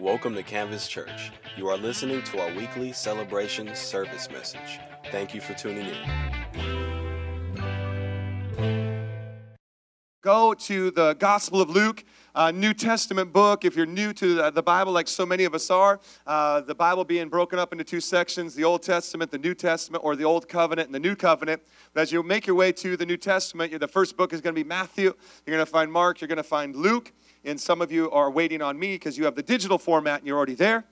Welcome to Canvas Church. You are listening to our weekly celebration service message. Thank you for tuning in. Go to the Gospel of Luke, uh, New Testament book. If you're new to the, the Bible, like so many of us are, uh, the Bible being broken up into two sections the Old Testament, the New Testament, or the Old Covenant and the New Covenant. But as you make your way to the New Testament, the first book is going to be Matthew. You're going to find Mark. You're going to find Luke and some of you are waiting on me because you have the digital format and you're already there.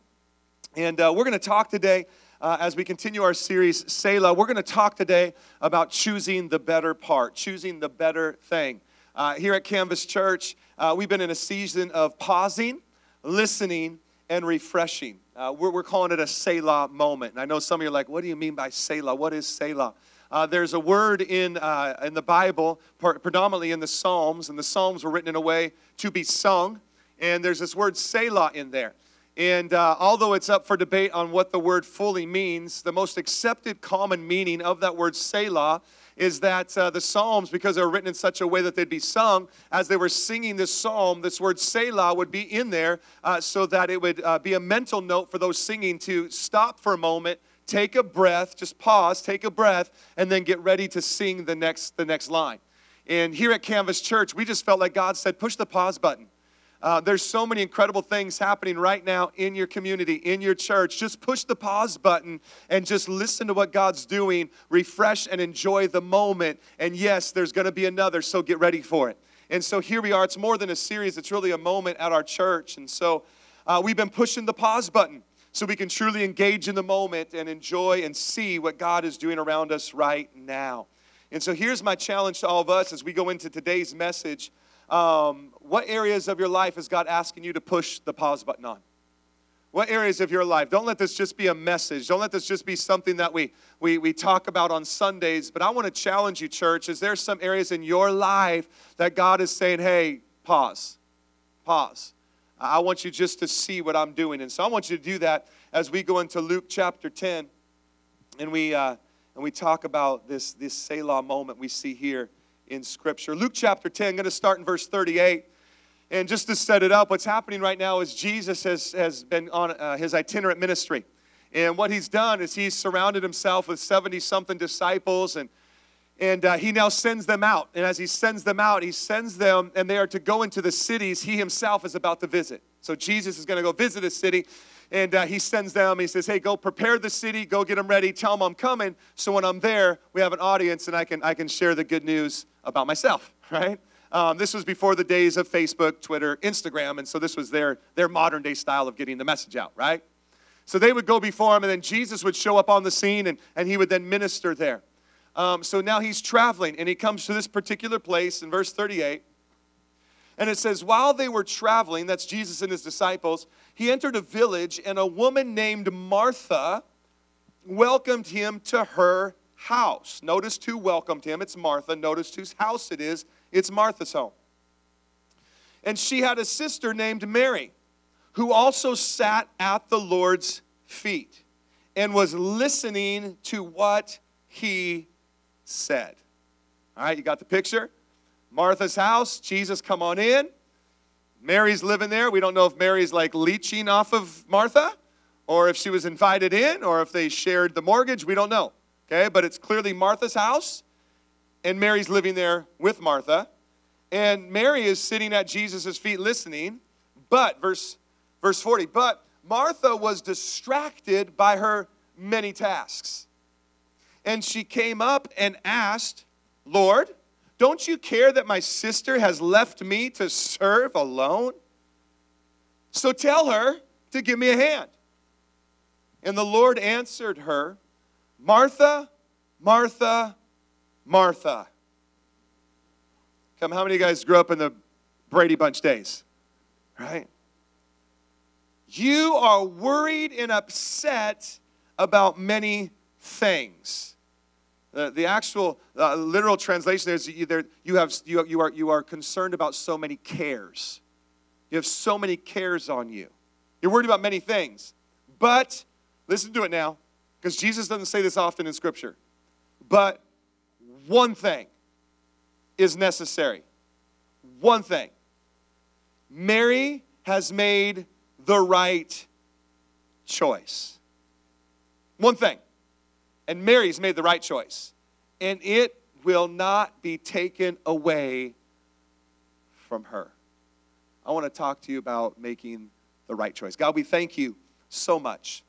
And uh, we're going to talk today uh, as we continue our series, Selah. We're going to talk today about choosing the better part, choosing the better thing. Uh, here at Canvas Church, uh, we've been in a season of pausing, listening, and refreshing. Uh, we're, we're calling it a Selah moment. And I know some of you are like, what do you mean by Selah? What is Selah? Uh, there's a word in, uh, in the Bible, predominantly in the Psalms, and the Psalms were written in a way to be sung. And there's this word Selah in there. And uh, although it's up for debate on what the word fully means, the most accepted common meaning of that word Selah is that uh, the Psalms, because they were written in such a way that they'd be sung, as they were singing this psalm, this word Selah would be in there uh, so that it would uh, be a mental note for those singing to stop for a moment take a breath, just pause, take a breath, and then get ready to sing the next, the next line. And here at Canvas Church, we just felt like God said, push the pause button. Uh, there's so many incredible things happening right now in your community, in your church. Just push the pause button and just listen to what God's doing, refresh and enjoy the moment. And yes, there's going to be another, so get ready for it. And so here we are. It's more than a series, it's really a moment at our church. And so uh, we've been pushing the pause button so we can truly engage in the moment and enjoy and see what God is doing around us right now. And so here's my challenge to all of us as we go into today's message. Um, what areas of your life is God asking you to push the pause button on? What areas of your life? Don't let this just be a message. Don't let this just be something that we, we, we talk about on Sundays. But I want to challenge you, church. Is there some areas in your life that God is saying, hey, pause, pause? I want you just to see what I'm doing. And so I want you to do that as we go into Luke chapter 10 and we, uh, and we talk about this, this Selah moment we see here in Scripture. Luke chapter 10, I'm going to start in verse 38. And just to set it up, what's happening right now is Jesus has, has been on uh, his itinerant ministry. And what he's done is he's surrounded himself with 70 something disciples and and uh, he now sends them out. And as he sends them out, he sends them, and they are to go into the cities he himself is about to visit. So Jesus is going to go visit a city, and uh, he sends them. He says, "Hey, go prepare the city. Go get them ready. Tell them I'm coming. So when I'm there, we have an audience, and I can I can share the good news about myself." Right? Um, this was before the days of Facebook, Twitter, Instagram, and so this was their their modern day style of getting the message out. Right? So they would go before him, and then Jesus would show up on the scene, and, and he would then minister there. Um, so now he's traveling and he comes to this particular place in verse 38. And it says, while they were traveling, that's Jesus and his disciples, he entered a village and a woman named Martha welcomed him to her house. Notice who welcomed him. It's Martha. Notice whose house it is. It's Martha's home. And she had a sister named Mary who also sat at the Lord's feet and was listening to what he said. All right, you got the picture? Martha's house, Jesus, come on in. Mary's living there. We don't know if Mary's like leeching off of Martha or if she was invited in or if they shared the mortgage. We don't know. Okay, but it's clearly Martha's house and Mary's living there with Martha. And Mary is sitting at Jesus' feet listening. But, verse, verse 40, but Martha was distracted by her many tasks. And she came up and asked, Lord, don't you care that my sister has left me to serve alone? So tell her to give me a hand. And the Lord answered her, Martha, Martha, Martha. Come, how many of you guys grew up in the Brady Bunch days? Right? You are worried and upset about many things. The, the actual uh, literal translation is you, there, you, have, you, you, are, you are concerned about so many cares. You have so many cares on you. You're worried about many things. But, listen to it now, because Jesus doesn't say this often in Scripture. But one thing is necessary. One thing. Mary has made the right choice. One thing. And Mary's made the right choice. And it will not be taken away from her. I want to talk to you about making the right choice. God, we thank you so much,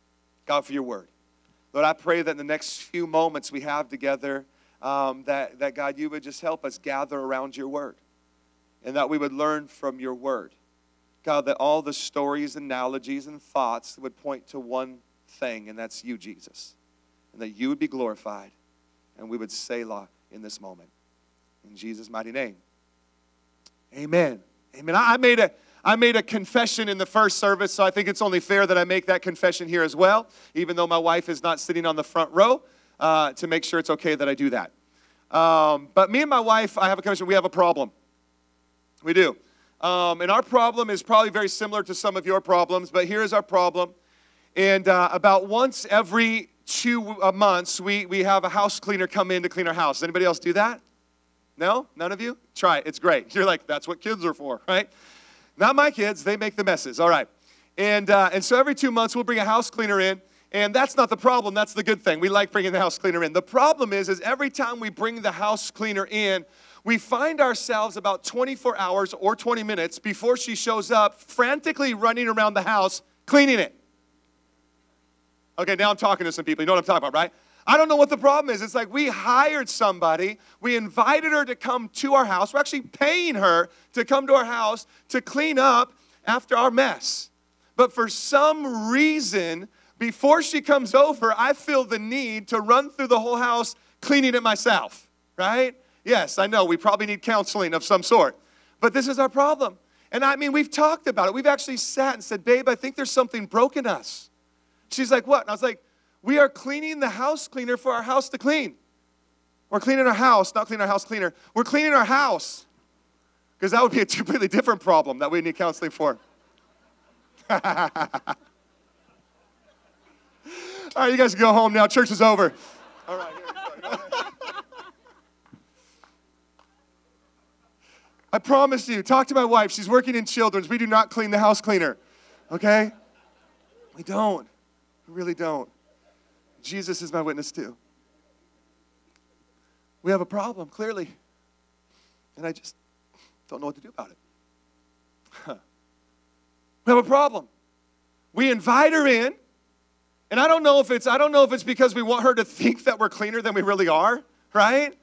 God, for your word. Lord, I pray that in the next few moments we have together, um, that, that God, you would just help us gather around your word and that we would learn from your word. God, that all the stories, analogies, and thoughts would point to one thing, and that's you, Jesus. And that you would be glorified, and we would say, Selah in this moment. In Jesus' mighty name. Amen. Amen. I made a I made a confession in the first service, so I think it's only fair that I make that confession here as well, even though my wife is not sitting on the front row, uh, to make sure it's okay that I do that. Um, but me and my wife, I have a confession, we have a problem. We do. Um, and our problem is probably very similar to some of your problems, but here's our problem. And uh, about once every two uh, months, we, we have a house cleaner come in to clean our house. Anybody else do that? No? None of you? Try it. It's great. You're like, that's what kids are for, right? Not my kids. They make the messes. All right. And, uh, and so every two months, we'll bring a house cleaner in. And that's not the problem. That's the good thing. We like bringing the house cleaner in. The problem is, is every time we bring the house cleaner in, we find ourselves about 24 hours or 20 minutes before she shows up, frantically running around the house cleaning it. Okay, now I'm talking to some people. You know what I'm talking about, right? I don't know what the problem is. It's like we hired somebody, we invited her to come to our house. We're actually paying her to come to our house to clean up after our mess. But for some reason, before she comes over, I feel the need to run through the whole house cleaning it myself, right? Yes, I know we probably need counseling of some sort, but this is our problem. And I mean, we've talked about it. We've actually sat and said, Babe, I think there's something broken us. She's like, What? And I was like, we are cleaning the house cleaner for our house to clean. We're cleaning our house, not cleaning our house cleaner. We're cleaning our house. Because that would be a completely different problem that we need counseling for. All right, you guys can go home now. Church is over. All right. I promise you, talk to my wife. She's working in children's. We do not clean the house cleaner. Okay? We don't. We really don't. Jesus is my witness too. We have a problem, clearly. And I just don't know what to do about it. we have a problem. We invite her in, and I don't know if it's I don't know if it's because we want her to think that we're cleaner than we really are, right?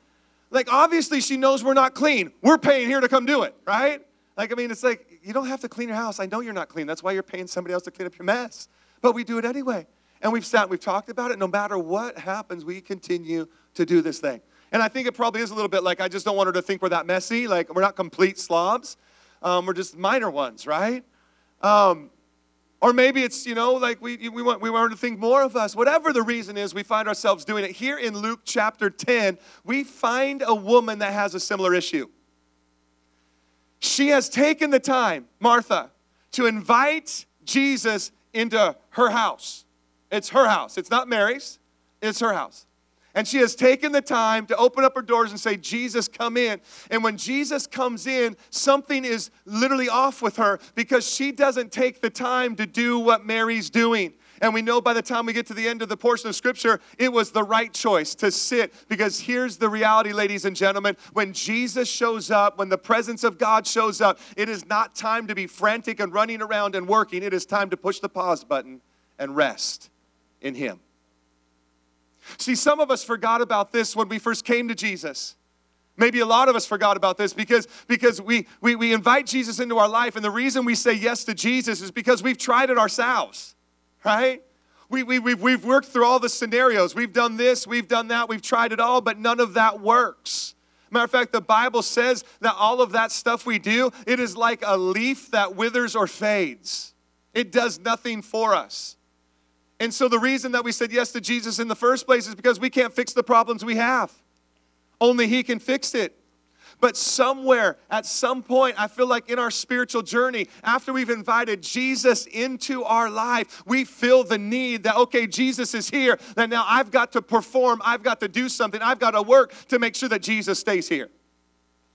Like obviously she knows we're not clean. We're paying here to come do it, right? Like I mean, it's like you don't have to clean your house. I know you're not clean. That's why you're paying somebody else to clean up your mess. But we do it anyway. And we've sat, we've talked about it. No matter what happens, we continue to do this thing. And I think it probably is a little bit like I just don't want her to think we're that messy. Like we're not complete slobs. Um, we're just minor ones, right? Um, or maybe it's, you know, like we, we, want, we want her to think more of us. Whatever the reason is, we find ourselves doing it. Here in Luke chapter 10, we find a woman that has a similar issue. She has taken the time, Martha, to invite Jesus into her house. It's her house. It's not Mary's, it's her house. And she has taken the time to open up her doors and say, Jesus, come in. And when Jesus comes in, something is literally off with her because she doesn't take the time to do what Mary's doing. And we know by the time we get to the end of the portion of Scripture, it was the right choice to sit. Because here's the reality, ladies and gentlemen when Jesus shows up, when the presence of God shows up, it is not time to be frantic and running around and working. It is time to push the pause button and rest in Him. See, some of us forgot about this when we first came to Jesus. Maybe a lot of us forgot about this because, because we, we, we invite Jesus into our life, and the reason we say yes to Jesus is because we've tried it ourselves, right? We, we, we've, we've worked through all the scenarios. We've done this, we've done that, we've tried it all, but none of that works. Matter of fact, the Bible says that all of that stuff we do, it is like a leaf that withers or fades. It does nothing for us. And so the reason that we said yes to Jesus in the first place is because we can't fix the problems we have. Only He can fix it. But somewhere, at some point, I feel like in our spiritual journey, after we've invited Jesus into our life, we feel the need that, okay, Jesus is here, that now I've got to perform, I've got to do something, I've got to work to make sure that Jesus stays here.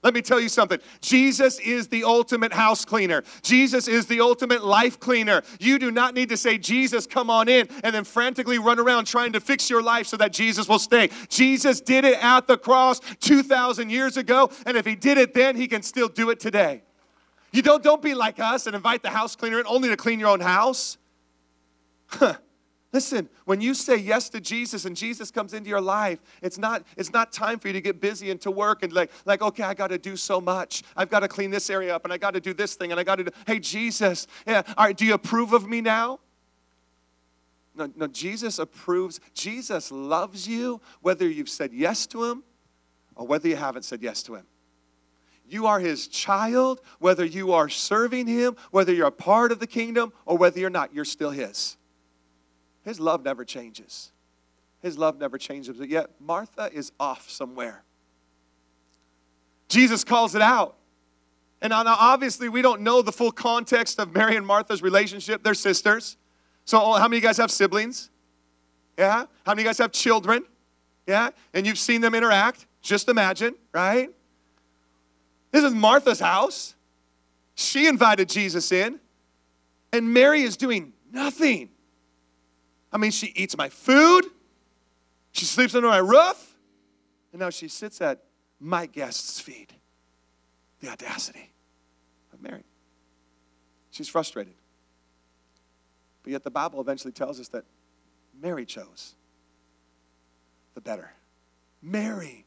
Let me tell you something. Jesus is the ultimate house cleaner. Jesus is the ultimate life cleaner. You do not need to say, Jesus, come on in, and then frantically run around trying to fix your life so that Jesus will stay. Jesus did it at the cross 2,000 years ago, and if he did it then, he can still do it today. You don't, don't be like us and invite the house cleaner in only to clean your own house. Listen, when you say yes to Jesus and Jesus comes into your life, it's not, it's not time for you to get busy and to work and like, like okay, I got to do so much. I've got to clean this area up and I got to do this thing and I got to do, hey, Jesus, yeah, all right, do you approve of me now? No, no, Jesus approves. Jesus loves you whether you've said yes to him or whether you haven't said yes to him. You are his child, whether you are serving him, whether you're a part of the kingdom, or whether you're not, you're still his. His love never changes. His love never changes. But yet, Martha is off somewhere. Jesus calls it out. And now, obviously, we don't know the full context of Mary and Martha's relationship. They're sisters. So, oh, how many of you guys have siblings? Yeah? How many of you guys have children? Yeah? And you've seen them interact? Just imagine, right? This is Martha's house. She invited Jesus in, and Mary is doing nothing. I mean, she eats my food, she sleeps under my roof, and now she sits at my guest's feet. The audacity of Mary. She's frustrated. But yet the Bible eventually tells us that Mary chose the better. Mary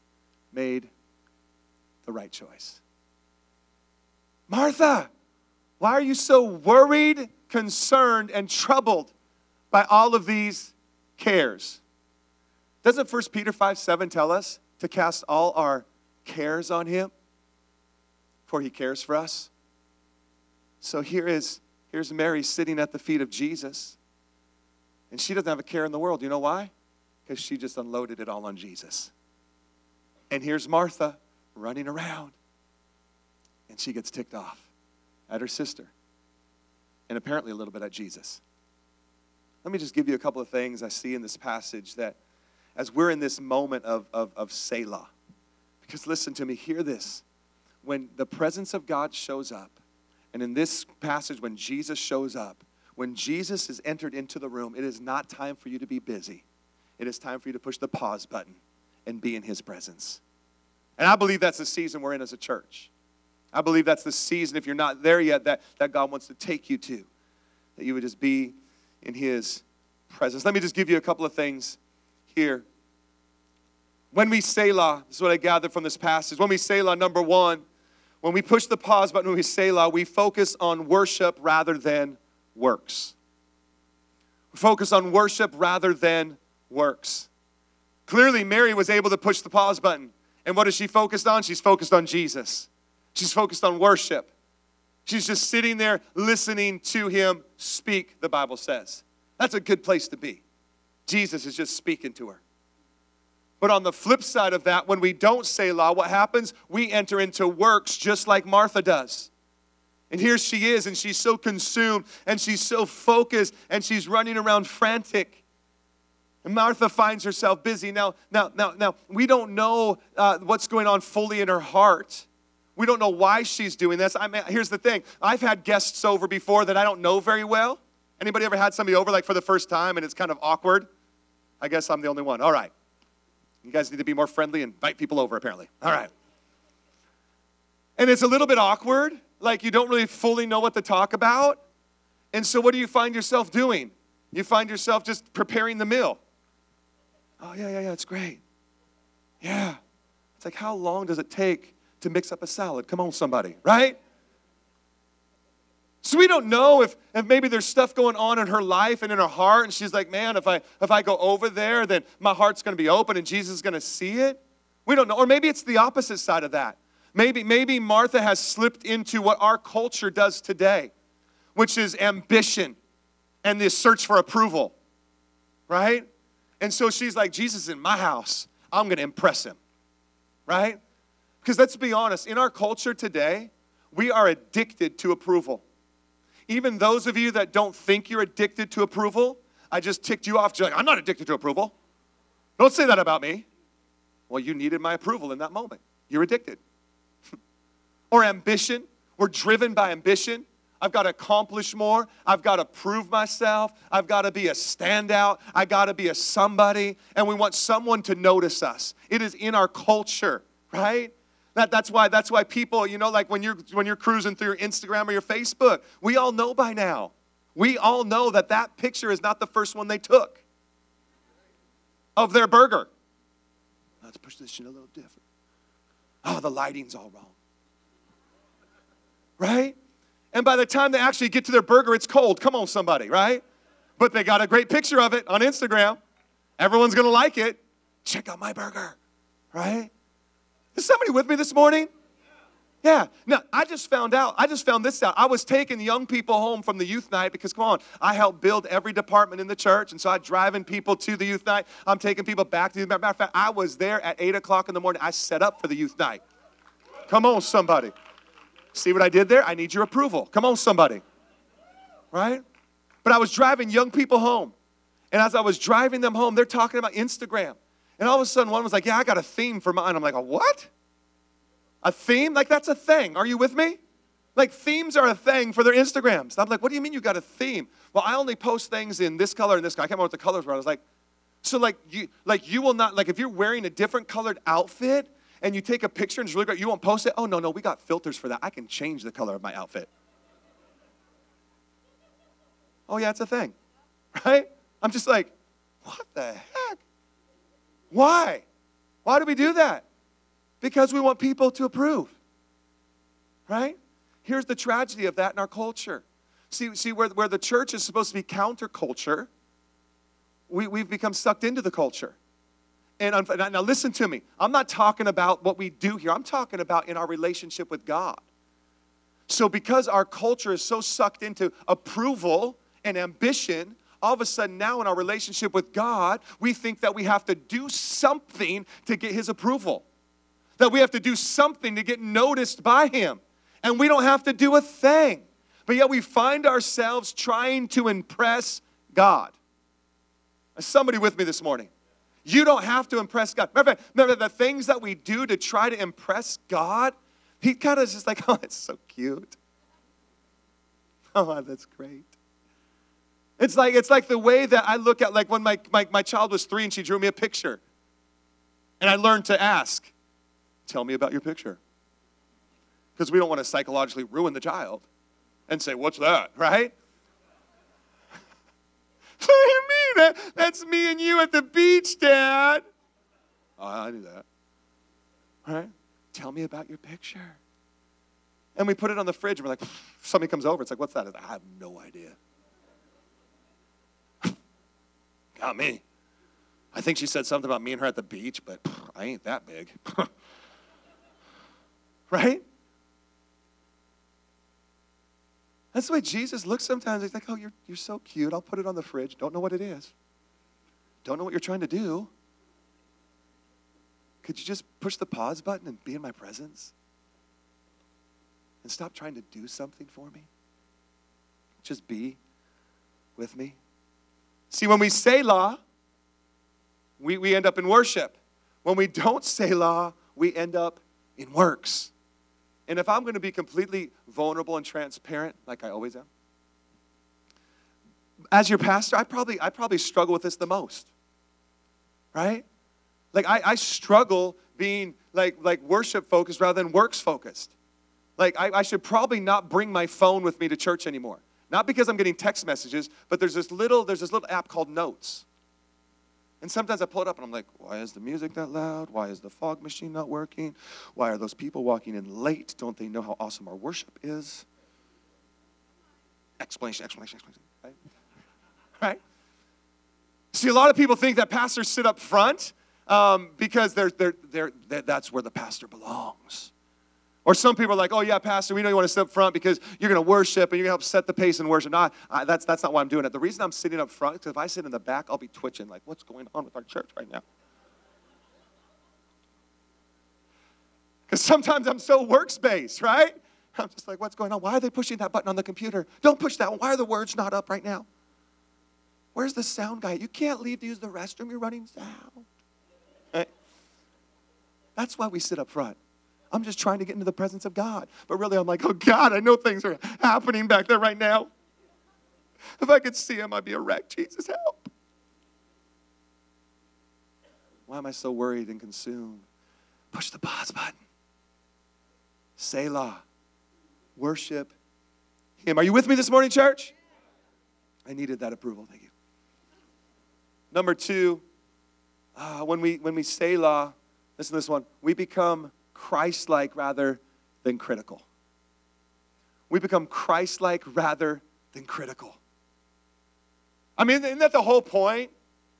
made the right choice. Martha, why are you so worried, concerned, and troubled? By all of these cares. Doesn't 1 Peter 5 7 tell us to cast all our cares on him? For he cares for us. So here is here's Mary sitting at the feet of Jesus. And she doesn't have a care in the world. You know why? Because she just unloaded it all on Jesus. And here's Martha running around. And she gets ticked off at her sister. And apparently a little bit at Jesus. Let me just give you a couple of things I see in this passage that as we're in this moment of, of, of Selah, because listen to me, hear this. When the presence of God shows up, and in this passage, when Jesus shows up, when Jesus is entered into the room, it is not time for you to be busy. It is time for you to push the pause button and be in his presence. And I believe that's the season we're in as a church. I believe that's the season, if you're not there yet, that, that God wants to take you to. That you would just be in His presence. Let me just give you a couple of things here. When we say Selah, this is what I gathered from this passage. When we say Selah, number one, when we push the pause button, when we Selah, we focus on worship rather than works. We focus on worship rather than works. Clearly, Mary was able to push the pause button. And what is she focused on? She's focused on Jesus. She's focused on worship. She's just sitting there listening to him speak, the Bible says. That's a good place to be. Jesus is just speaking to her. But on the flip side of that, when we don't Selah, what happens? We enter into works just like Martha does. And here she is, and she's so consumed, and she's so focused, and she's running around frantic. And Martha finds herself busy. Now, now, now, now, we don't know uh, what's going on fully in her heart. We don't know why she's doing this. I mean, here's the thing. I've had guests over before that I don't know very well. Anybody ever had somebody over like for the first time and it's kind of awkward? I guess I'm the only one. All right. You guys need to be more friendly and invite people over, apparently. All right. And it's a little bit awkward, like you don't really fully know what to talk about. And so, what do you find yourself doing? You find yourself just preparing the meal. Oh, yeah, yeah, yeah, it's great. Yeah. It's like, how long does it take to mix up a salad. Come on, somebody, right? So we don't know if, if maybe there's stuff going on in her life and in her heart, and she's like, man, if I if I go over there, then my heart's gonna be open and Jesus is gonna see it. We don't know. Or maybe it's the opposite side of that. Maybe, maybe Martha has slipped into what our culture does today, which is ambition and this search for approval. Right? And so she's like, Jesus in my house. I'm gonna impress him. Right? Because let's be honest, in our culture today, we are addicted to approval. Even those of you that don't think you're addicted to approval, I just ticked you off. Like, I'm not addicted to approval. Don't say that about me. Well, you needed my approval in that moment. You're addicted. or ambition. We're driven by ambition. I've got to accomplish more. I've got to prove myself. I've got to be a standout. I got to be a somebody. And we want someone to notice us. It is in our culture, right? That, that's why that's why people, you know, like when you're when you're cruising through your Instagram or your Facebook, we all know by now. We all know that that picture is not the first one they took of their burger. Let's push this in a little different. Oh, the lighting's all wrong. Right? And by the time they actually get to their burger, it's cold. Come on, somebody, right? But they got a great picture of it on Instagram. Everyone's gonna like it. Check out my burger, right? Is somebody with me this morning? Yeah. Now, I just found out, I just found this out. I was taking young people home from the youth night because, come on, I help build every department in the church. And so I'm driving people to the youth night. I'm taking people back to the Matter of fact, I was there at 8 o'clock in the morning. I set up for the youth night. Come on, somebody. See what I did there? I need your approval. Come on, somebody. Right? But I was driving young people home. And as I was driving them home, they're talking about Instagram. And all of a sudden, one was like, Yeah, I got a theme for mine. I'm like, A what? A theme? Like, that's a thing. Are you with me? Like, themes are a thing for their Instagrams. I'm like, What do you mean you got a theme? Well, I only post things in this color and this color. I can't remember what the colors were. I was like, So, like, you, like, you will not, like, if you're wearing a different colored outfit and you take a picture and it's really great, you won't post it? Oh, no, no, we got filters for that. I can change the color of my outfit. Oh, yeah, it's a thing, right? I'm just like, What the heck? Why? Why do we do that? Because we want people to approve. Right? Here's the tragedy of that in our culture. See, see where, where the church is supposed to be counterculture, we, we've become sucked into the culture. And now listen to me. I'm not talking about what we do here. I'm talking about in our relationship with God. So because our culture is so sucked into approval and ambition, all of a sudden now in our relationship with God, we think that we have to do something to get His approval, that we have to do something to get noticed by Him. And we don't have to do a thing. But yet we find ourselves trying to impress God. Is somebody with me this morning? You don't have to impress God. Remember, remember the things that we do to try to impress God? He kind of just like, oh, it's so cute. Oh, that's great. It's like, it's like the way that I look at, like when my, my, my child was three and she drew me a picture. And I learned to ask, tell me about your picture. Because we don't want to psychologically ruin the child and say, what's that, right? what do you mean? That, that's me and you at the beach, Dad. Oh, I knew that. Right? Tell me about your picture. And we put it on the fridge and we're like, somebody comes over. It's like, what's that? I have no idea. Not me. I think she said something about me and her at the beach, but I ain't that big. right? That's the way Jesus looks sometimes. He's like, oh, you're, you're so cute. I'll put it on the fridge. Don't know what it is. Don't know what you're trying to do. Could you just push the pause button and be in my presence? And stop trying to do something for me? Just be with me? See, when we Selah, we, we end up in worship. When we don't Selah, we end up in works. And if I'm going to be completely vulnerable and transparent, like I always am, as your pastor, I probably, I probably struggle with this the most. Right? Like I, I struggle being like, like worship focused rather than works focused. Like I, I should probably not bring my phone with me to church anymore. Not because I'm getting text messages, but there's this little there's this little app called Notes. And sometimes I pull it up and I'm like, why is the music that loud? Why is the fog machine not working? Why are those people walking in late? Don't they know how awesome our worship is? Explanation, explanation, explanation. Right? right? See, a lot of people think that pastors sit up front um, because they're, they're, they're, that's where the pastor belongs. Or some people are like, oh, yeah, Pastor, we know you want to sit up front because you're going to worship and you're going to help set the pace in worship. No, I, that's, that's not why I'm doing it. The reason I'm sitting up front is if I sit in the back, I'll be twitching, like, what's going on with our church right now? Because sometimes I'm so workspace, right? I'm just like, what's going on? Why are they pushing that button on the computer? Don't push that one. Why are the words not up right now? Where's the sound guy? You can't leave to use the restroom. You're running sound. Right? That's why we sit up front. I'm just trying to get into the presence of God. But really, I'm like, oh God, I know things are happening back there right now. If I could see him, I'd be a wreck. Jesus, help. Why am I so worried and consumed? Push the pause button. Selah. Worship Him. Are you with me this morning, church? I needed that approval. Thank you. Number two, uh, when we when we Selah, listen to this one. We become Christ-like rather than critical. We become Christ-like rather than critical. I mean, isn't that the whole point?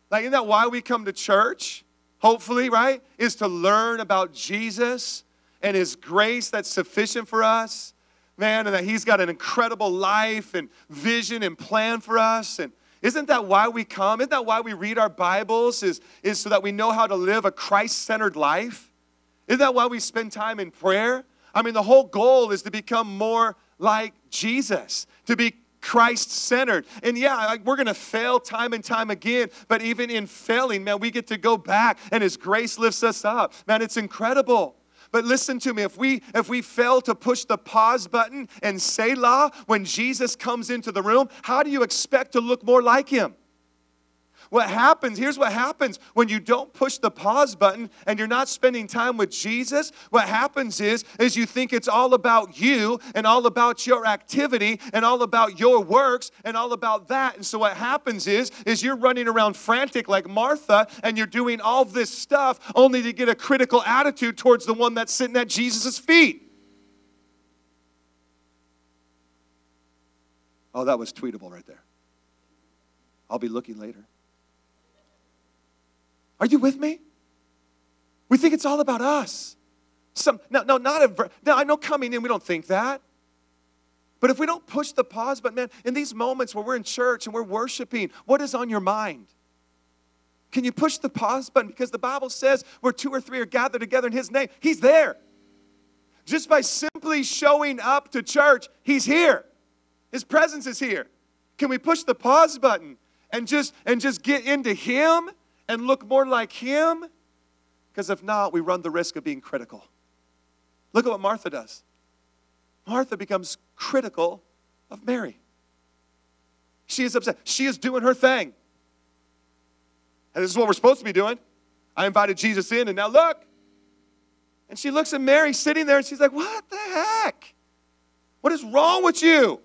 Like, isn't that why we come to church? Hopefully, right? Is to learn about Jesus and His grace that's sufficient for us, man, and that He's got an incredible life and vision and plan for us. And isn't that why we come? Isn't that why we read our Bibles? Is, is so that we know how to live a Christ centered life? Isn't that why we spend time in prayer? I mean, the whole goal is to become more like Jesus, to be Christ centered. And yeah, we're going to fail time and time again, but even in failing, man, we get to go back and His grace lifts us up. Man, it's incredible. But listen to me, if we if we fail to push the pause button and Selah when Jesus comes into the room, how do you expect to look more like him? What happens, here's what happens when you don't push the pause button and you're not spending time with Jesus. What happens is, is you think it's all about you and all about your activity and all about your works and all about that. And so what happens is, is you're running around frantic like Martha and you're doing all this stuff only to get a critical attitude towards the one that's sitting at Jesus' feet. Oh, that was tweetable right there. I'll be looking later. Are you with me? We think it's all about us. Some, no, no, not a, I know coming in, we don't think that. But if we don't push the pause button, man, in these moments where we're in church and we're worshiping, what is on your mind? Can you push the pause button? Because the Bible says where two or three are gathered together in His name, He's there. Just by simply showing up to church, He's here. His presence is here. Can we push the pause button and just and just get into Him and look more like Him? Because if not, we run the risk of being critical. Look at what Martha does. Martha becomes critical of Mary. She is upset. She is doing her thing. And this is what we're supposed to be doing. I invited Jesus in, and now look. And she looks at Mary sitting there, and she's like, What the heck? What is wrong with you?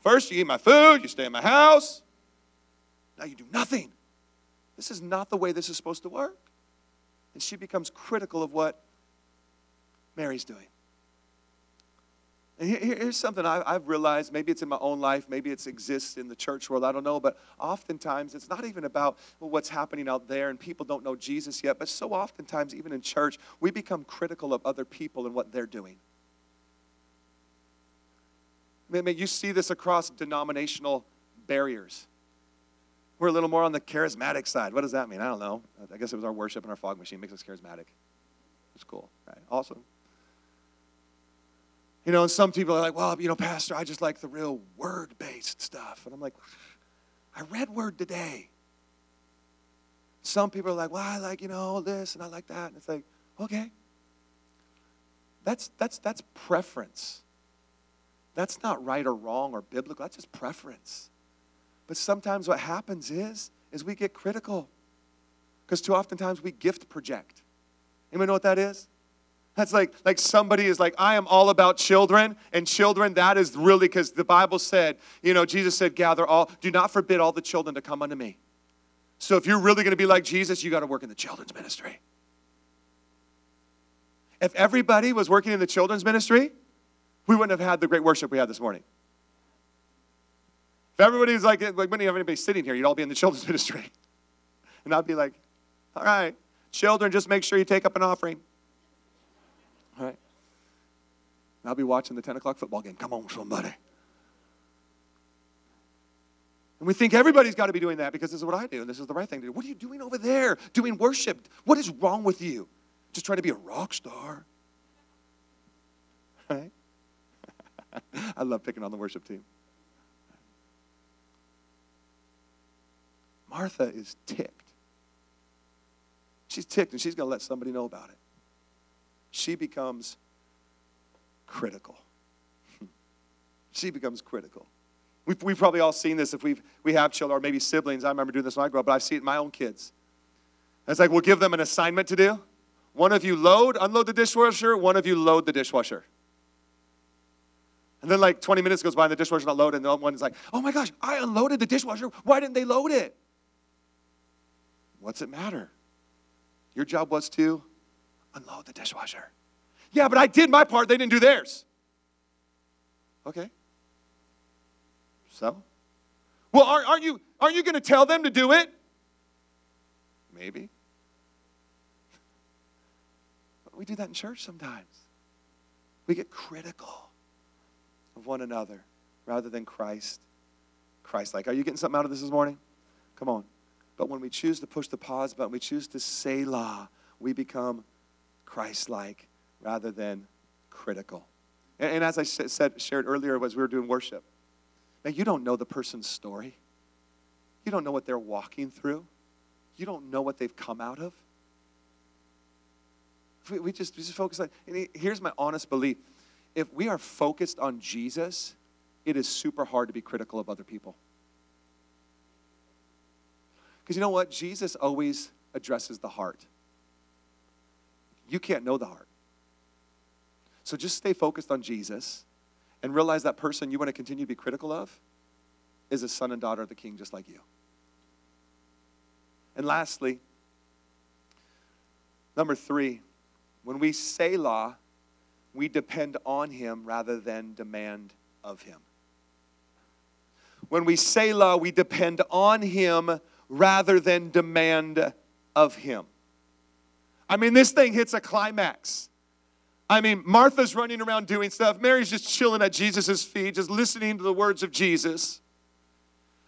First, you eat my food, you stay in my house. Now you do nothing. This is not the way this is supposed to work. And she becomes critical of what Mary's doing. And here's something I've realized. Maybe it's in my own life. Maybe it exists in the church world. I don't know. But oftentimes, it's not even about what's happening out there and people don't know Jesus yet. But so oftentimes, even in church, we become critical of other people and what they're doing. I mean, you see this across denominational barriers. We're a little more on the charismatic side. What does that mean? I don't know. I guess it was our worship and our fog machine makes us charismatic. It's cool, right? Awesome. You know, and some people are like, well, you know, Pastor, I just like the real word based stuff. And I'm like, I read word today. Some people are like, well, I like, you know, this and I like that. And it's like, okay. That's, that's, that's preference. That's not right or wrong or biblical. That's just preference. But sometimes what happens is, is we get critical. Because too often times we gift project. Anyone know what that is? That's like, like somebody is like, I am all about children, and children, that is really because the Bible said, you know, Jesus said, gather all, do not forbid all the children to come unto me. So if you're really going to be like Jesus, you got to work in the children's ministry. If everybody was working in the children's ministry, we wouldn't have had the great worship we had this morning. If everybody's like, like, wouldn't have anybody sitting here, you'd all be in the children's ministry. And I'd be like, all right, children, just make sure you take up an offering. All right. And I'll be watching the 10 o'clock football game. Come on, somebody. And we think everybody's got to be doing that because this is what I do and this is the right thing to do. What are you doing over there? Doing worship. What is wrong with you? Just trying to be a rock star. Right? I love picking on the worship team. Martha is ticked. She's ticked and she's going to let somebody know about it. she becomes critical. she becomes critical. We've, we've probably all seen this if we've, we have children or maybe siblings. I remember doing this when I grew up, but I've seen it in my own kids. It's like we'll give them an assignment to do. One of you load, unload the dishwasher, one of you load the dishwasher. And then like 20 minutes goes by and the dishwasher's not loaded, and the other one is like, oh my gosh, I unloaded the dishwasher. Why didn't they load it? What's it matter? Your job was to unload the dishwasher. Yeah, but I did my part, they didn't do theirs. Okay. So? Well, aren't aren't you, aren't you going to tell them to do it? Maybe. But we do that in church sometimes. We get critical of one another rather than Christ. Christ like. Are you getting something out of this this morning? Come on. But when we choose to push the pause button, we choose to Selah, we become Christ like rather than critical. And, and as I said, shared earlier as we were doing worship, now you don't know the person's story. You don't know what they're walking through. You don't know what they've come out of. We, we just, we just focus on, and here's my honest belief. If we are focused on Jesus, it is super hard to be critical of other people. Because you know what? Jesus always addresses the heart. You can't know the heart. So just stay focused on Jesus and realize that person you want to continue to be critical of is a son and daughter of the king just like you. And lastly, number three, when we Selah, we depend on him rather than demand of him. When we Selah, we depend on him rather than demand of him. I mean, this thing hits a climax. I mean, Martha's running around doing stuff. Mary's just chilling at Jesus' feet, just listening to the words of Jesus.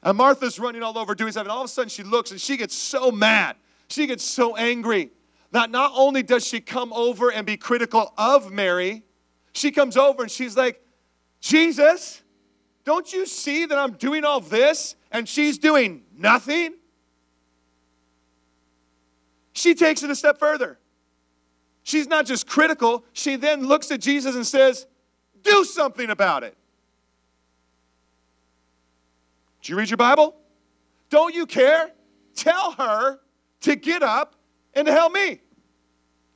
And Martha's running all over doing stuff. And all of a sudden she looks and she gets so mad. She gets so angry that not only does she come over and be critical of Mary, she comes over and she's like, Jesus, don't you see that I'm doing all this and she's doing nothing? She takes it a step further. She's not just critical, she then looks at Jesus and says, Do something about it. Do you read your Bible? Don't you care? Tell her to get up and to help me.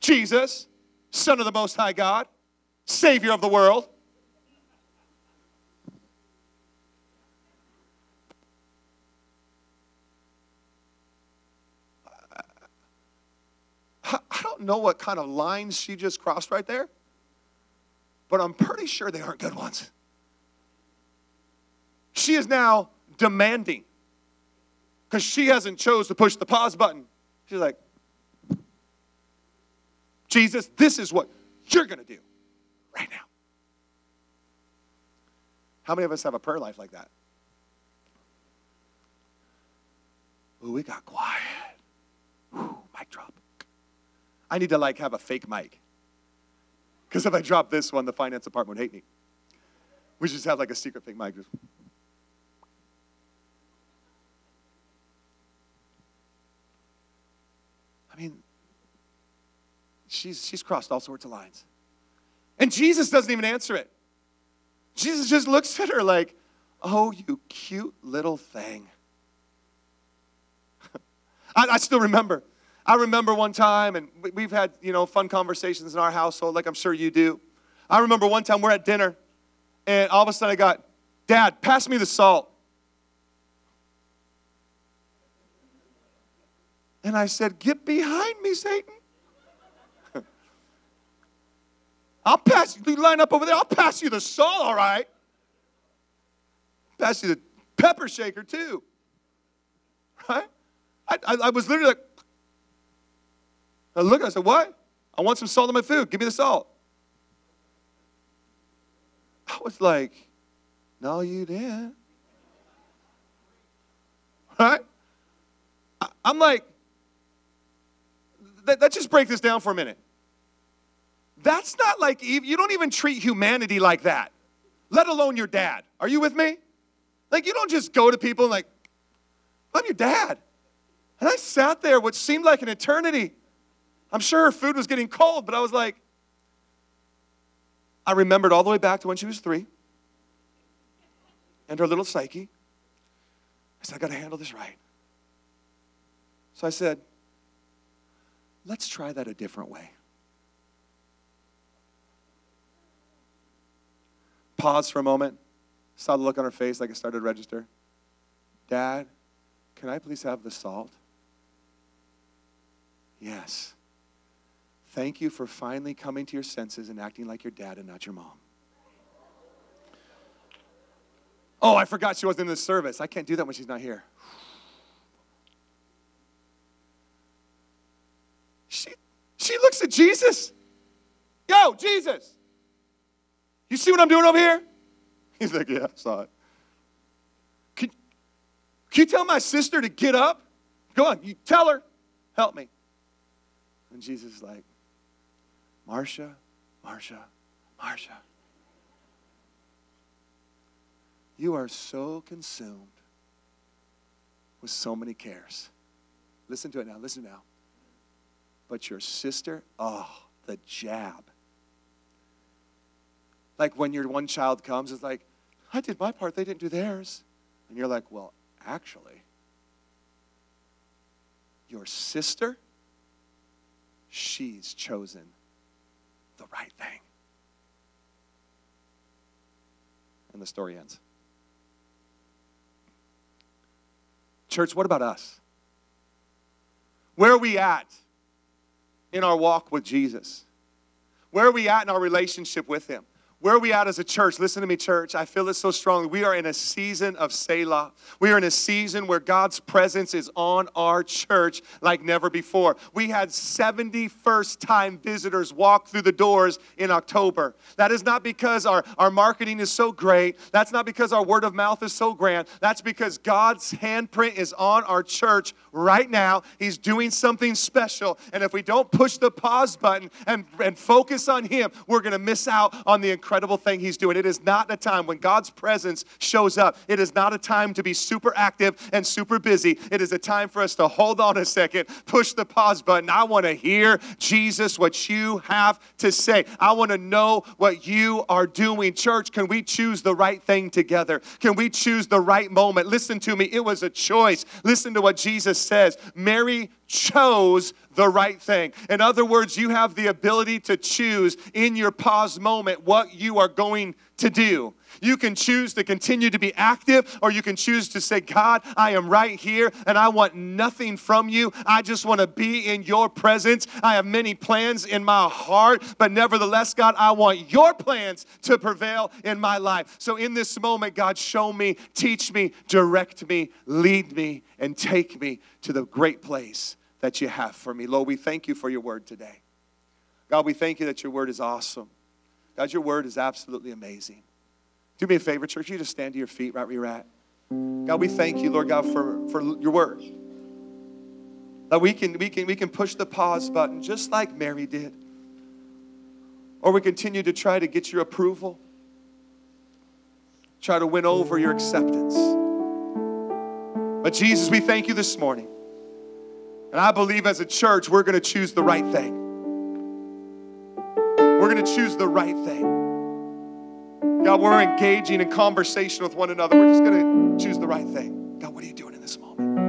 Jesus, Son of the Most High God, Savior of the world. I don't know what kind of lines she just crossed right there, but I'm pretty sure they aren't good ones. She is now demanding because she hasn't chose to push the pause button. She's like, Jesus, this is what you're going to do right now. How many of us have a prayer life like that? Ooh, we got quiet. I need to like have a fake mic. Because if I drop this one, the finance department would hate me. We should just have like a secret fake mic. I mean, she's, she's crossed all sorts of lines. And Jesus doesn't even answer it. Jesus just looks at her like, oh, you cute little thing. I, I still remember I remember one time, and we've had, you know, fun conversations in our household, like I'm sure you do. I remember one time we're at dinner, and all of a sudden I got, Dad, pass me the salt. And I said, Get behind me, Satan. I'll pass you, line up over there, I'll pass you the salt, all right. Pass you the pepper shaker, too. Right? I, I, I was literally like, I looked, I said, What? I want some salt in my food. Give me the salt. I was like, No, you didn't. Right? I'm like, let's just break this down for a minute. That's not like, you don't even treat humanity like that, let alone your dad. Are you with me? Like, you don't just go to people and, like, I'm your dad. And I sat there what seemed like an eternity I'm sure her food was getting cold, but I was like, I remembered all the way back to when she was three and her little psyche. I said, I got to handle this right. So I said, let's try that a different way. Pause for a moment. Saw the look on her face like it started to register. Dad, can I please have the salt? Yes. Thank you for finally coming to your senses and acting like your dad and not your mom. Oh, I forgot she wasn't in the service. I can't do that when she's not here. She, she looks at Jesus. Yo, Jesus, you see what I'm doing over here? He's like, Yeah, I saw it. Can, can you tell my sister to get up? Go on, you tell her, help me. And Jesus is like, Marcia, Marcia, Marcia. You are so consumed with so many cares. Listen to it now, listen now. But your sister, oh, the jab. Like when your one child comes, it's like, I did my part, they didn't do theirs. And you're like, well, actually, your sister, she's chosen right thing. And the story ends. Church, what about us? Where are we at in our walk with Jesus? Where are we at in our relationship with Him? Where are we at as a church? Listen to me, church. I feel it so strongly. We are in a season of Selah. We are in a season where God's presence is on our church like never before. We had 70 first time visitors walk through the doors in October. That is not because our, our marketing is so great. That's not because our word of mouth is so grand. That's because God's handprint is on our church right now. He's doing something special. And if we don't push the pause button and, and focus on Him, we're going to miss out on the incredible incredible thing He's doing. It is not a time when God's presence shows up. It is not a time to be super active and super busy. It is a time for us to hold on a second, push the pause button. I want to hear, Jesus, what you have to say. I want to know what you are doing. Church, can we choose the right thing together? Can we choose the right moment? Listen to me. It was a choice. Listen to what Jesus says. Mary chose the right thing. In other words, you have the ability to choose in your pause moment what you are going to do. You can choose to continue to be active, or you can choose to say, God, I am right here and I want nothing from you. I just want to be in your presence. I have many plans in my heart, but nevertheless, God, I want your plans to prevail in my life. So in this moment, God, show me, teach me, direct me, lead me, and take me to the great place that you have for me. Lord, we thank you for your word today. God, we thank you that your word is awesome. God, your word is absolutely amazing. Do me a favor, church. You just stand to your feet right where you're at. God, we thank you, Lord God, for, for your word. That we can, we, can, we can push the pause button just like Mary did. Or we continue to try to get your approval, try to win over your acceptance. But Jesus, we thank you this morning and I believe as a church, we're going to choose the right thing. We're going to choose the right thing. God, we're engaging in conversation with one another. We're just going to choose the right thing. God, what are you doing in this moment?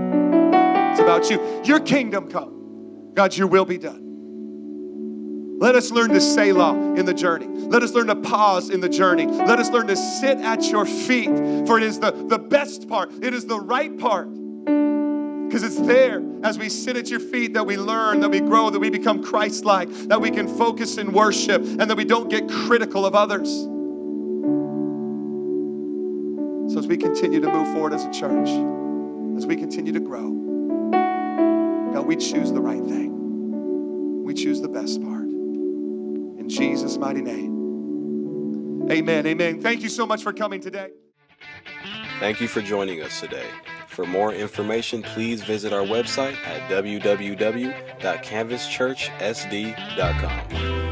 It's about you. Your kingdom come. God, your will be done. Let us learn to Selah in the journey. Let us learn to pause in the journey. Let us learn to sit at your feet, for it is the, the best part, it is the right part. Because it's there as we sit at your feet that we learn, that we grow, that we become Christ like, that we can focus in worship, and that we don't get critical of others. So, as we continue to move forward as a church, as we continue to grow, God, we choose the right thing. We choose the best part. In Jesus' mighty name. Amen. Amen. Thank you so much for coming today. Thank you for joining us today. For more information, please visit our website at www.canvaschurchsd.com.